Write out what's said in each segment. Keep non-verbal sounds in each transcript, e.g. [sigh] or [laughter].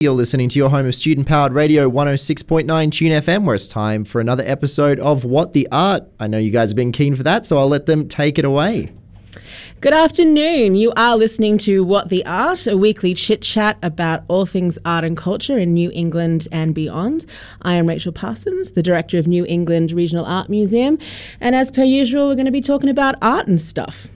You're listening to your home of student powered radio 106.9 Tune FM, where it's time for another episode of What the Art. I know you guys have been keen for that, so I'll let them take it away. Good afternoon. You are listening to What the Art, a weekly chit chat about all things art and culture in New England and beyond. I am Rachael Parsons, the director of New England Regional Art Museum, and as per usual, we're going to be talking about art and stuff.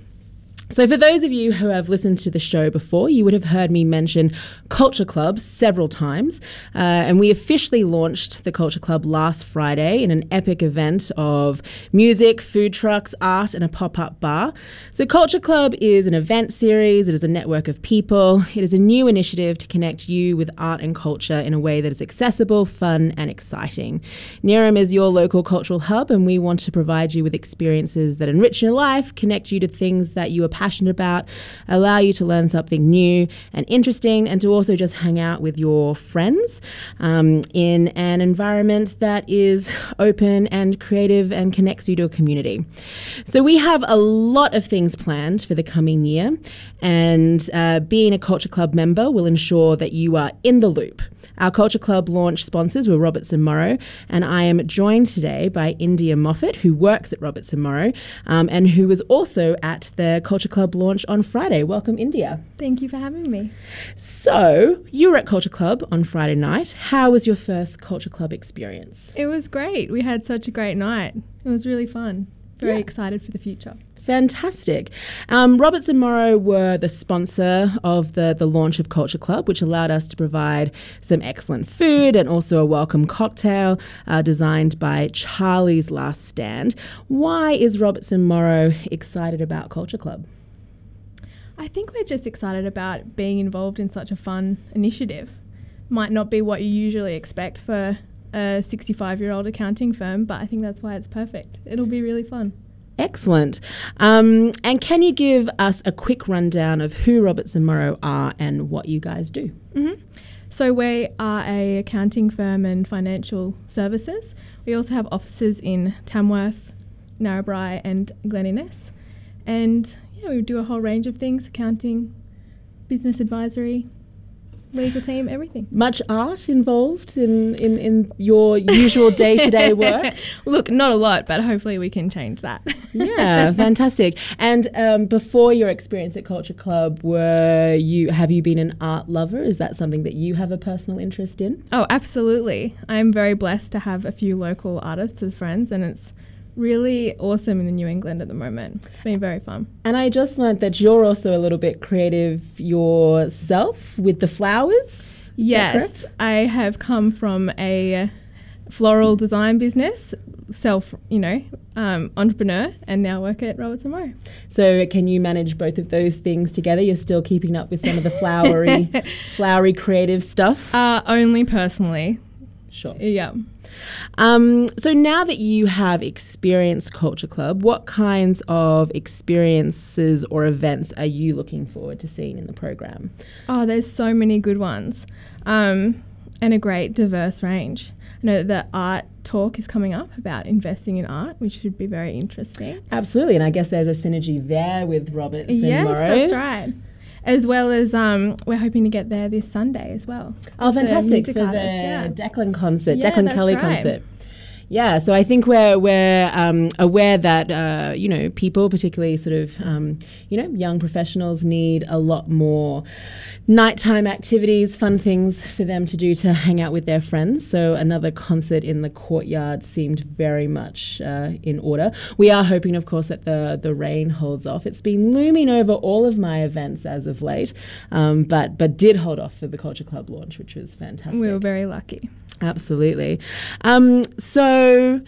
So, for those of you who have listened to the show before, you would have heard me mention Culture Club several times. Uh, and we officially launched the Culture Club last Friday in an epic event of music, food trucks, art, and a pop up bar. So, Culture Club is an event series, it is a network of people, it is a new initiative to connect you with art and culture in a way that is accessible, fun, and exciting. NERAM is your local cultural hub, and we want to provide you with experiences that enrich your life, connect you to things that you are passionate about, allow you to learn something new and interesting, and to also just hang out with your friends um, in an environment that is open and creative and connects you to a community. So, we have a lot of things planned for the coming year, and uh, being a Culture Club member will ensure that you are in the loop. Our Culture Club launch sponsors were Roberts and Morrow, and I am joined today by India Moffat, who works at Roberts and Morrow um, and who was also at the Culture Club launch on Friday. Welcome, India. Thank you for having me. So, you were at Culture Club on Friday night. How was your first Culture Club experience? It was great. We had such a great night. It was really fun. Very Yeah. excited for the future. Fantastic. Um, Roberts and Morrow were the sponsor of the, the launch of Culture Club, which allowed us to provide some excellent food and also a welcome cocktail uh, designed by Charlie's Last Stand. Why is Roberts and Morrow excited about Culture Club? I think we're just excited about being involved in such a fun initiative. Might not be what you usually expect for a 65 year old accounting firm, but I think that's why it's perfect. It'll be really fun. Excellent. Um, and can you give us a quick rundown of who Roberts and Morrow are and what you guys do? hmm So we are a accounting firm and financial services. We also have offices in Tamworth, Narrabri, and Glen Innes. And yeah, we do a whole range of things: accounting, business advisory, legal team, everything. Much art involved in, in, in your usual day to day work? Look, not a lot, but hopefully we can change that. [laughs] yeah, fantastic. And um, before your experience at Culture Club, were you have you been an art lover? Is that something that you have a personal interest in? Oh, absolutely. I'm very blessed to have a few local artists as friends, and it's really awesome in the New England at the moment. It's been very fun. And I just learned that you're also a little bit creative yourself with the flowers. Yes. I have come from a floral design business, self, you know, um, entrepreneur, and now work at Roberts and Morrow. So can you manage both of those things together? You're still keeping up with some of the flowery, [laughs] flowery creative stuff. Uh, only personally. sure. Yeah. Um, so now that you have experienced Culture Club, what kinds of experiences or events are you looking forward to seeing in the program? Oh, there's so many good ones, um, and a great diverse range. I know that art talk is coming up about investing in art, which should be very interesting. Absolutely, and I guess there's a synergy there with Robertson yes, Morrow. Yes, that's right. As well as um, we're hoping to get there this Sunday as well. Oh, the fantastic music for artist, the yeah. Declan concert, Yeah, Declan Kelly right. concert. Yeah, so I think we're we're um, aware that uh, you know people, particularly sort of um, you know young professionals, need a lot more nighttime activities, fun things for them to do to hang out with their friends. So another concert in the courtyard seemed very much uh, in order. We are hoping, of course, that the the rain holds off. It's been looming over all of my events as of late, um, but but did hold off for the Culture Club launch, which was fantastic. We were very lucky. Absolutely. Um, so,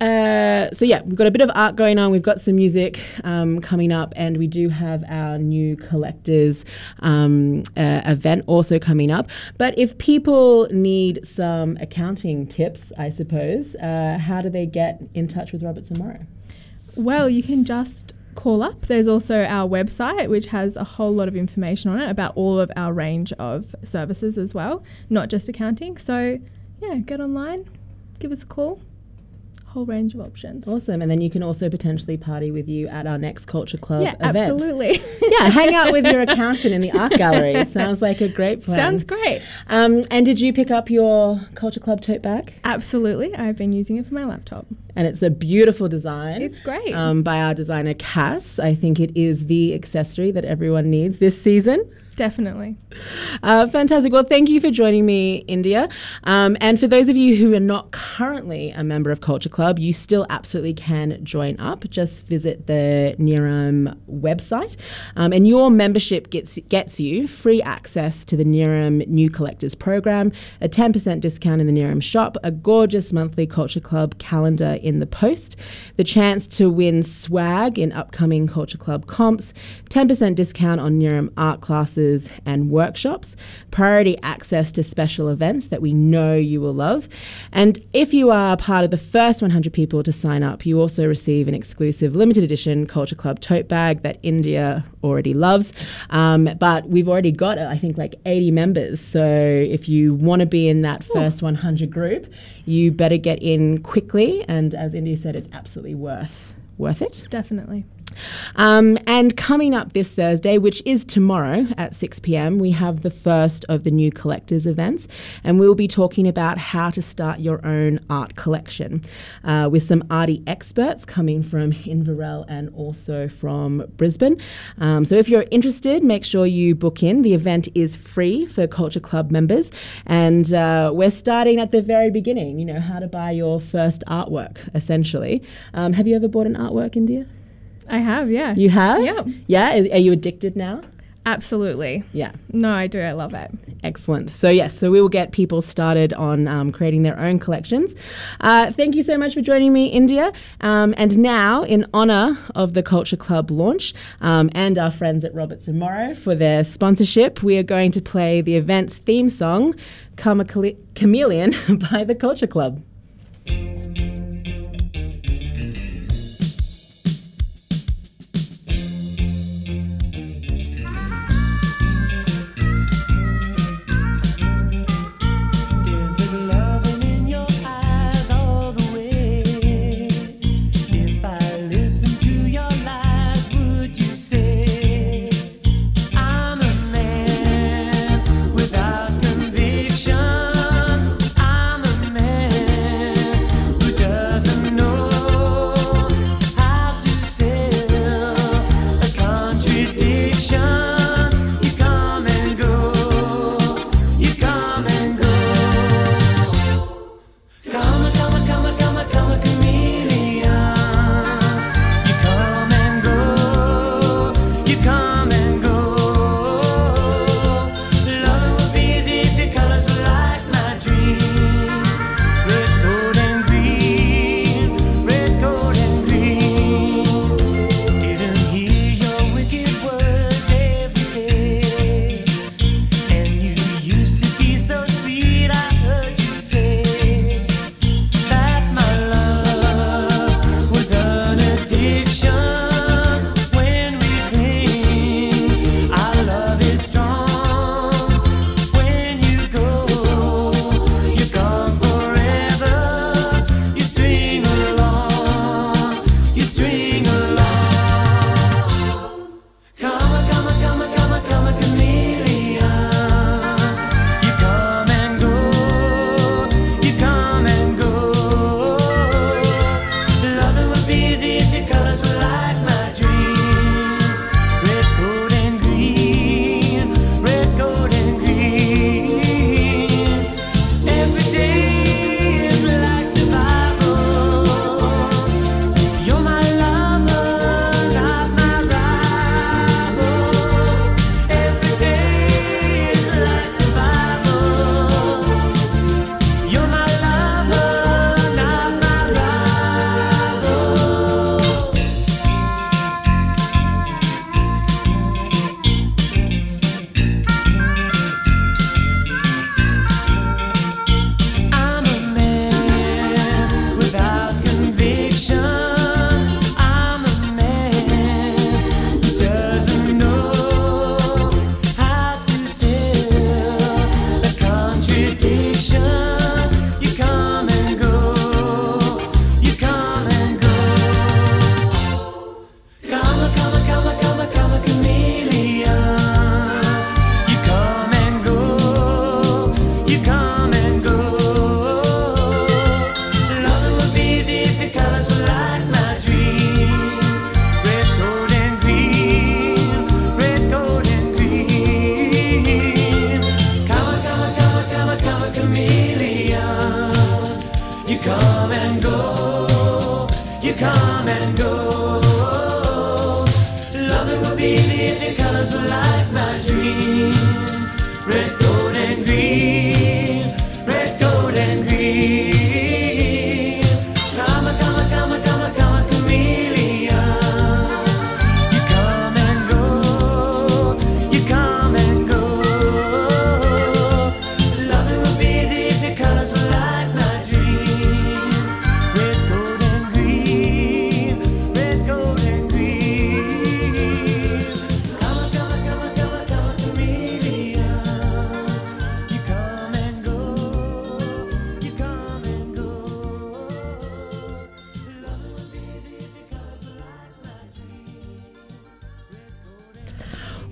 uh, so yeah, we've got a bit of art going on. We've got some music um, coming up, and we do have our new collectors um, uh, event also coming up. But if people need some accounting tips, I suppose, uh, how do they get in touch with Roberts and Morrow? Well, you can just call up. There's also our website, which has a whole lot of information on it about all of our range of services as well, not just accounting. So, yeah, get online, give us a call. Whole range of options. Awesome. And then you can also potentially party with you at our next Culture Club yeah, event. absolutely. [laughs] yeah, hang out with your [laughs] accountant in the art gallery. Sounds like a great plan. Sounds great. Um, and did you pick up your Culture Club tote bag? Absolutely. I've been using it for my laptop. And it's a beautiful design. It's great. Um, by our designer Cass. I think it is the accessory that everyone needs this season. Definitely. Uh, fantastic. Well, thank you for joining me, India. Um, and for those of you who are not currently a member of Culture Club, you still absolutely can join up. Just visit the NERAM website, um, and your membership gets gets you free access to the NERAM New Collectors Program, a 10% discount in the NERAM shop, a gorgeous monthly Culture Club calendar in the post, the chance to win swag in upcoming Culture Club comps, 10% discount on NERAM art classes and workshops, priority access to special events that we know you will love. And if you are part of the first 100 people to sign up, you also receive an exclusive limited edition Culture Club tote bag that India already loves. Um, but we've already got, I think, like 80 members. So if you want to be in that first 100 group, you better get in quickly. And as India said, it's absolutely worth worth it. Definitely. Um, and coming up this Thursday, which is tomorrow at 6 pm, we have the first of the new collectors events, and we'll be talking about how to start your own art collection uh, with some arty experts coming from Inverell and also from Brisbane. Um, so if you're interested, make sure you book in. The event is free for Culture Club members, and uh, we're starting at the very beginning. You know how to buy your first artwork, essentially. Um, have you ever bought an artwork, India? I have, yeah. You have? Yep. Yeah. Is, are you addicted now? Absolutely. Yeah. No, I do. I love it. Excellent. So, yes, so we will get people started on um, creating their own collections. Uh, thank you so much for joining me, India. Um, and now, in honour of the Culture Club launch um, and our friends at Roberts and Morrow for their sponsorship, we are going to play the event's theme song, Karma Chameleon, [laughs] by the Culture Club.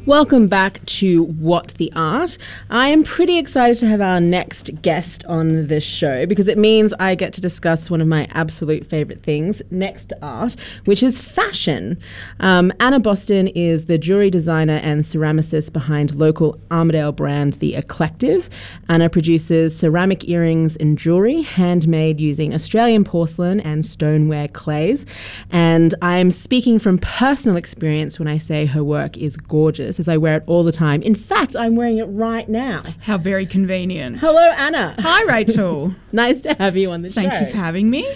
Welcome back to What the Art. I am pretty excited to have our next guest on this show because it means I get to discuss one of my absolute favorite things next to art, which is fashion. Um, Anna Boston is the jewelry designer and ceramicist behind local Armidale brand The Eclective. Anna produces ceramic earrings and jewelry handmade using Australian porcelain and stoneware clays. And I'm speaking from personal experience when I say her work is gorgeous as I wear it all the time. In fact, I'm wearing it right now. How very convenient. Hello, Anna. Hi, Rachael. [laughs] nice to have you on the Thank show. Thank you for having me.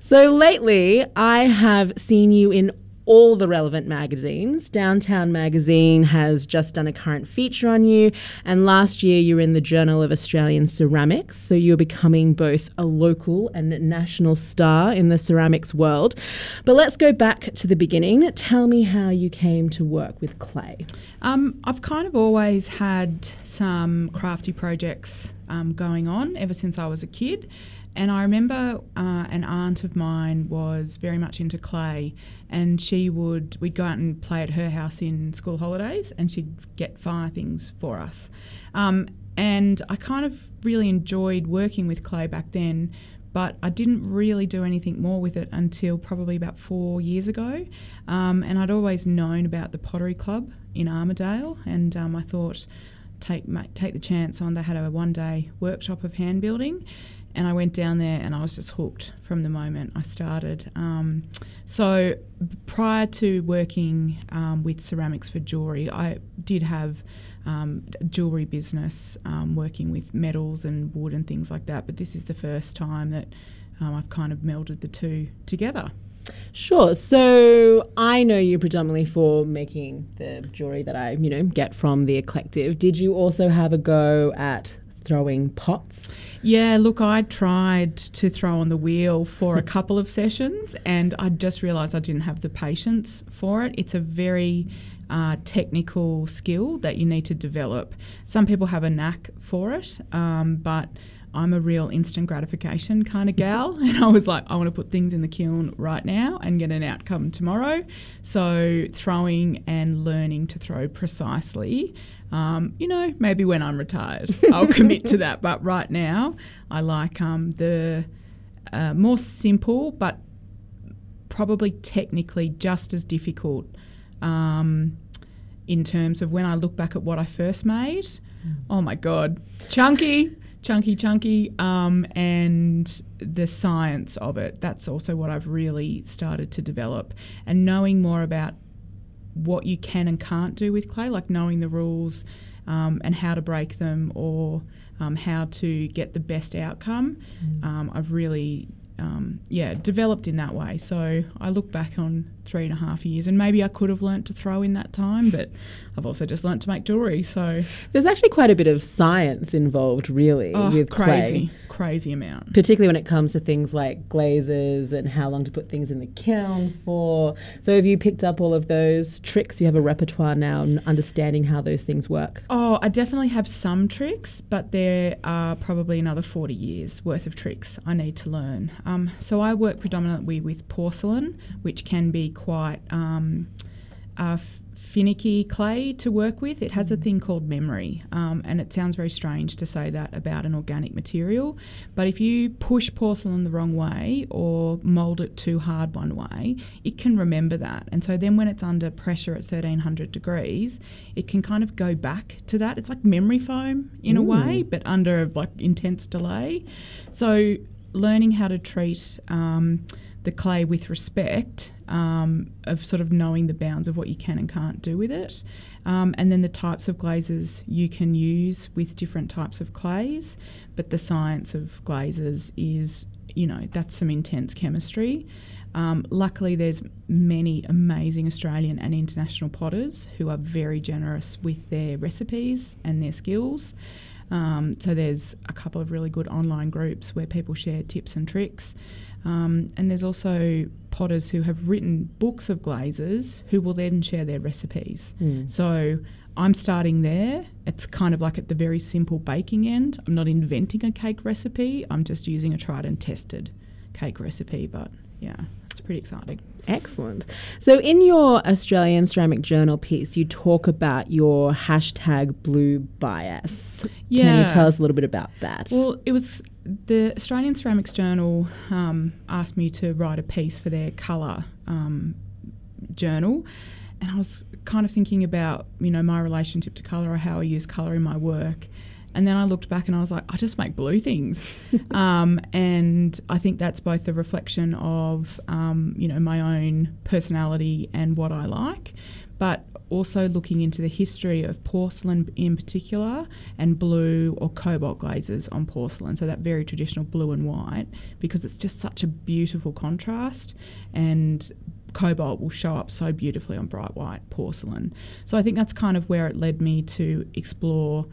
So lately, I have seen you in all the relevant magazines. Downtown Magazine has just done a current feature on you, and last year you were in the Journal of Australian Ceramics. So you're becoming both a local and national star in the ceramics world. But let's go back to the beginning. Tell me how you came to work with clay. Um, I've kind of always had some crafty projects um, going on ever since I was a kid. And I remember uh, an aunt of mine was very much into clay, and she would we'd go out and play at her house in school holidays, and she'd get fire things for us. Um, and I kind of really enjoyed working with clay back then, but I didn't really do anything more with it until probably about four years ago. Um, and I'd always known about the Pottery Club in Armidale, and um, I thought take take the chance on. They had a one day workshop of hand building, and I went down there and I was just hooked from the moment I started. Um, so prior to working um, with ceramics for jewelry, I did have um, jewelry business um, working with metals and wood and things like that. But this is the first time that um, I've kind of melded the two together. Sure. So I know you predominantly for making the jewelry that I, you know, get from the Eclective. Did you also have a go at throwing pots? Yeah, look, I tried to throw on the wheel for a couple of sessions and I just realised I didn't have the patience for it. It's a very uh, technical skill that you need to develop. Some people have a knack for it, um, but I'm a real instant gratification kind of gal. [laughs] And I was like, I want to put things in the kiln right now and get an outcome tomorrow. So throwing and learning to throw precisely um, you know, maybe when I'm retired, I'll [laughs] commit to that. But right now, I like um, the uh, more simple, but probably technically just as difficult um, in terms of when I look back at what I first made. Oh my God, chunky, chunky, chunky, um, and the science of it. That's also what I've really started to develop, and knowing more about what you can and can't do with clay, like knowing the rules um, and how to break them or um, how to get the best outcome. Um, I've really, um, yeah, developed in that way. So I look back on three and a half years, and maybe I could have learnt to throw in that time, but I've also just learnt to make jewellery. So There's actually quite a bit of science involved, really, oh, with crazy, clay. Crazy amount. Particularly when it comes to things like glazes and how long to put things in the kiln for. So, have you picked up all of those tricks? You have a repertoire now, and understanding how those things work. Oh, I definitely have some tricks, but there are probably another 40 years worth of tricks I need to learn. Um, so I work predominantly with porcelain, which can be quite um, uh, f- finicky clay to work with. It has a thing called memory, um, and it sounds very strange to say that about an organic material. But if you push porcelain the wrong way or mold it too hard one way, it can remember that. And so then when it's under pressure at 1300 degrees, it can kind of go back to that. It's like memory foam in a way, but under like intense delay. So learning how to treat um, the clay with respect um, of sort of knowing the bounds of what you can and can't do with it. Um, and then the types of glazes you can use with different types of clays. But the science of glazes is, you know, that's some intense chemistry. Um, luckily, there's many amazing Australian and international potters who are very generous with their recipes and their skills. Um, so there's a couple of really good online groups where people share tips and tricks. Um, and there's also potters who have written books of glazes who will then share their recipes. So I'm starting there. It's kind of like at the very simple baking end. I'm not inventing a cake recipe, I'm just using a tried and tested cake recipe, but yeah. it's pretty exciting. Excellent. So, in your Australian Ceramic Journal piece, you talk about your hashtag blue bias. Can you Yeah. tell us a little bit about that? Well, it was the Australian Ceramics Journal um, asked me to write a piece for their colour um, journal, and I was kind of thinking about you know my relationship to colour or how I use colour in my work. And then I looked back and I was like, I just make blue things, [laughs] um, and I think that's both a reflection of um, you know my own personality and what I like, but also looking into the history of porcelain in particular and blue or cobalt glazes on porcelain. So that very traditional blue and white, because it's just such a beautiful contrast and cobalt will show up so beautifully on bright white porcelain. So I think that's kind of where it led me to explore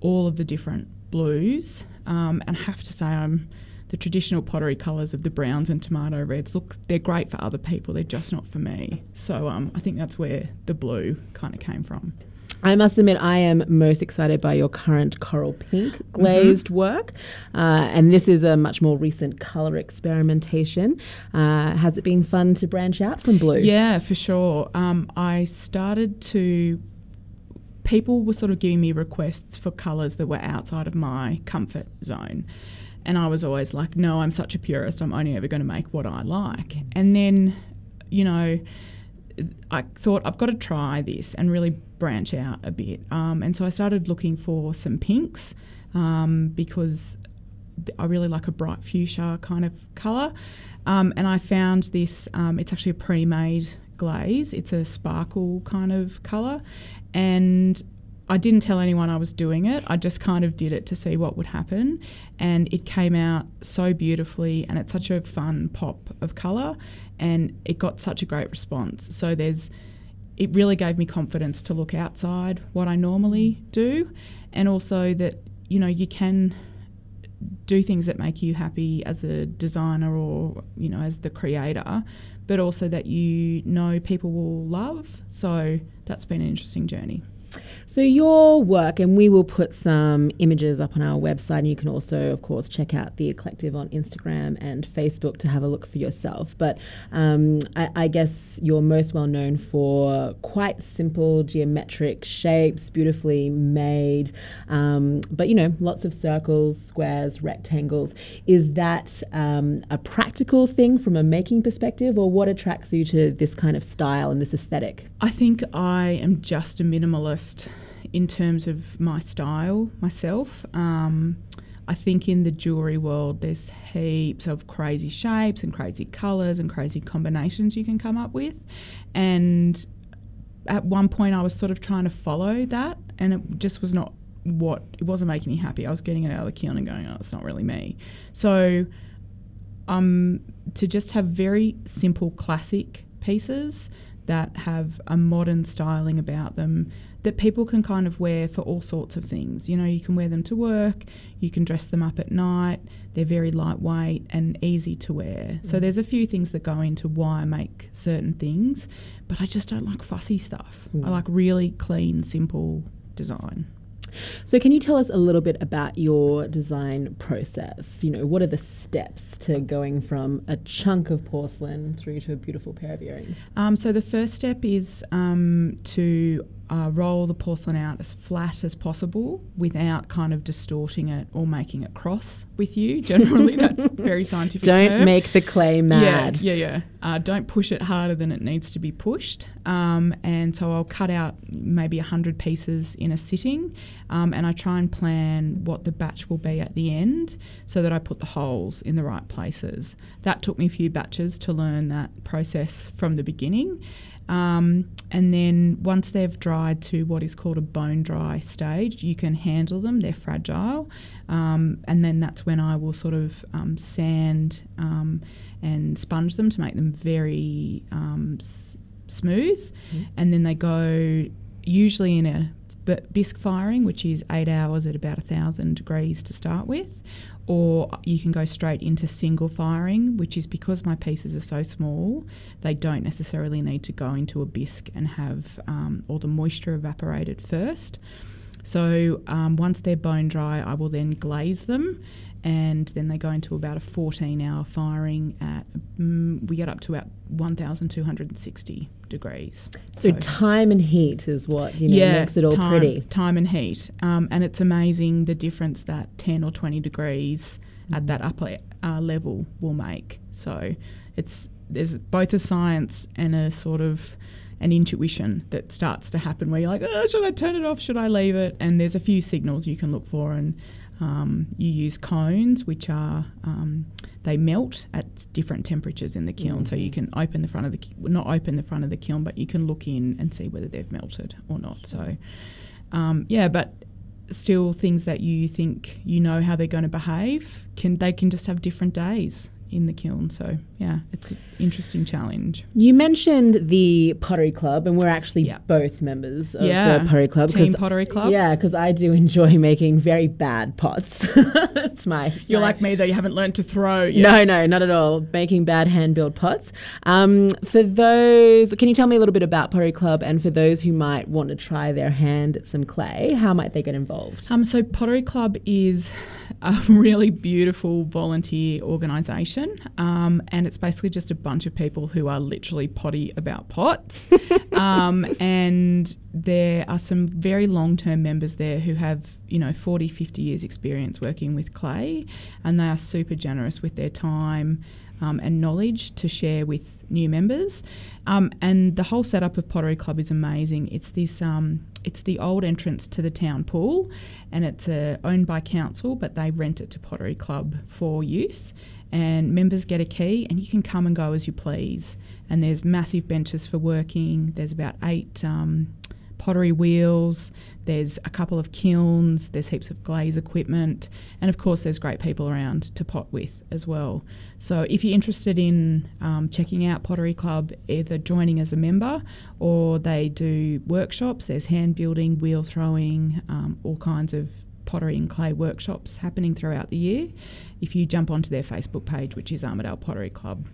all of the different blues. Um, and I have to say, I'm the traditional pottery colours of the browns and tomato reds. Look, they're great for other people. They're just not for me. So um, I think that's where the blue kind of came from. I must admit, I am most excited by your current coral pink glazed work. Uh, and this is a much more recent colour experimentation. Uh, has it been fun to branch out from blue? Yeah, for sure. Um, I started to. People were sort of giving me requests for colours that were outside of my comfort zone. And I was always like, no, I'm such a purist. I'm only ever going to make what I like. And then, you know, I thought I've got to try this and really branch out a bit. Um, and so I started looking for some pinks um, because I really like a bright fuchsia kind of colour. Um, and I found this, um, it's actually a pre made glaze, it's a sparkle kind of colour. And I didn't tell anyone I was doing it. I just kind of did it to see what would happen. And it came out so beautifully, and it's such a fun pop of colour, and it got such a great response. So there's, it really gave me confidence to look outside what I normally do, and also that, you know, you can do things that make you happy as a designer or, you know, as the creator, but also that you know people will love. So that's been an interesting journey. So your work, and we will put some images up on our website, and you can also, of course, check out the Eclective on Instagram and Facebook to have a look for yourself. But um, I, I guess you're most well known for quite simple geometric shapes, beautifully made, um, but you know, lots of circles, squares, rectangles. Is that um, a practical thing from a making perspective, or what attracts you to this kind of style and this aesthetic? I think I am just a minimalist in terms of my style myself. Um, I think in the jewelry world, there's heaps of crazy shapes and crazy colours and crazy combinations you can come up with. And at one point, I was sort of trying to follow that, and it just was not what it wasn't making me happy. I was getting it out of the kiln and going, oh, it's not really me. So, um, to just have very simple classic pieces that have a modern styling about them that people can kind of wear for all sorts of things. You know, you can wear them to work, you can dress them up at night, they're very lightweight and easy to wear. So there's a few things that go into why I make certain things, but I just don't like fussy stuff. I like really clean, simple design. So, can you tell us a little bit about your design process? You know, what are the steps to going from a chunk of porcelain through to a beautiful pair of earrings? Um, so the first step is um, to uh, roll the porcelain out as flat as possible without kind of distorting it or making it cross with you. [laughs] Generally, that's very scientific. Don't term. make the clay mad. Yeah, yeah, yeah. Uh, don't push it harder than it needs to be pushed. Um, and so I'll cut out maybe 100 pieces in a sitting um, and I try and plan what the batch will be at the end so that I put the holes in the right places. That took me a few batches to learn that process from the beginning. Um, and then once they've dried to what is called a bone dry stage, you can handle them, they're fragile. Um, and then that's when I will sort of um, sand um, and sponge them to make them very um, s- smooth. And then they go usually in a bisque firing, which is eight hours at about a thousand degrees to start with. Or you can go straight into single firing, which is because my pieces are so small, they don't necessarily need to go into a bisque and have um, all the moisture evaporated first. So um, once they're bone dry, I will then glaze them. And then they go into about a 14 hour firing at, mm, we get up to about 1,260 degrees. So, time and heat is what you know makes it all time, pretty. Time and heat, um, and it's amazing the difference that ten or twenty degrees Mm. at that upper uh, level will make. So it's there's both a science and a sort of an intuition that starts to happen where you're like, oh, should I turn it off? Should I leave it? And there's a few signals you can look for, and um, you use cones, which are um, they melt at different temperatures in the kiln. So you can open the front of the not open the front of the kiln, but you can look in and see whether they've melted or not. So um, yeah, but still things that you think you know how they're going to behave can they can just have different days in the kiln. So yeah, it's an interesting challenge. You mentioned the Pottery Club, and we're actually Yeah. both members of Yeah. the Pottery Club. Team Pottery Club. Yeah, because I do enjoy making very bad pots. [laughs] it's my. You're my- like me though, you haven't learned to throw. No, Yes. no, not at all. Making bad hand built pots. Um, for those, can you tell me a little bit about Pottery Club? And for those who might want to try their hand at some clay, how might they get involved? Um, so Pottery Club is a really beautiful volunteer organisation, um, and it's basically just a bunch of people who are literally potty about pots. [laughs] um, and there are some very long-term members there who have, you know, 40, 50 years experience working with clay, and they are super generous with their time. Um, and knowledge to share with new members, um, and the whole setup of Pottery Club is amazing. It's this, um, it's the old entrance to the town pool, and it's uh, owned by council, but they rent it to Pottery Club for use. And members get a key, and you can come and go as you please. And there's massive benches for working. There's about eight um, pottery wheels. There's a couple of kilns. There's heaps of glaze equipment, and of course, there's great people around to pot with as well. So, if you're interested in um, checking out Pottery Club, either joining as a member or they do workshops. There's hand building, wheel throwing, um, all kinds of pottery and clay workshops happening throughout the year. If you jump onto their Facebook page, which is Armidale Pottery Club,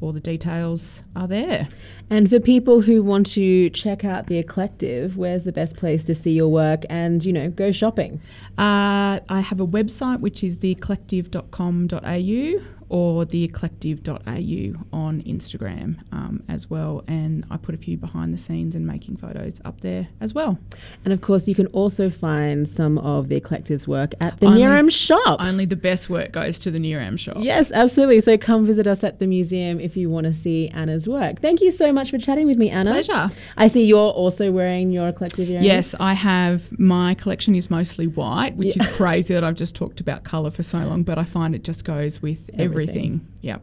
all the details are there. And for people who want to check out the Eclective, where's the best place to see your work and, you know, go shopping? Uh, I have a website which is theeclective.com.au or theeclective.au on Instagram um, as well. And I put a few behind the scenes and making photos up there as well. And of course, you can also find some of the Eclective's work at the Only- NERAM shop. Only the best work goes to the NERAM shop. Yes, absolutely. So come visit us at the museum if you want to see Anna's work. Thank you so much for chatting with me, Anna. Pleasure. I see you're also wearing your Eclective earrings. Yes, I have. My collection is mostly white, which is crazy that I've just talked about colour for so long, but I find it just goes with Everything. Everything. Yep.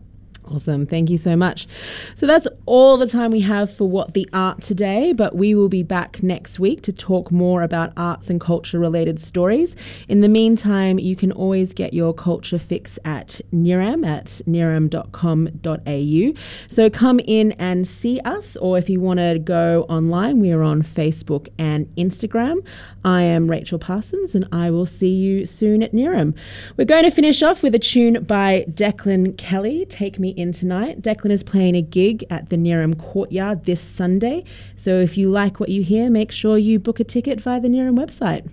Awesome. Thank you so much. So that's all the time we have for What the Art today, but we will be back next week to talk more about arts and culture related stories. In the meantime, you can always get your culture fix at NERAM at neram.com.au. So come in and see us, or if you want to go online, we are on Facebook and Instagram. I am Rachael Parsons, and I will see you soon at NERAM. We're going to finish off with a tune by Declan Kelly, Take Me In Tonight. Declan is playing a gig at the NERAM Courtyard this Sunday. So if you like what you hear, make sure you book a ticket via the NERAM website.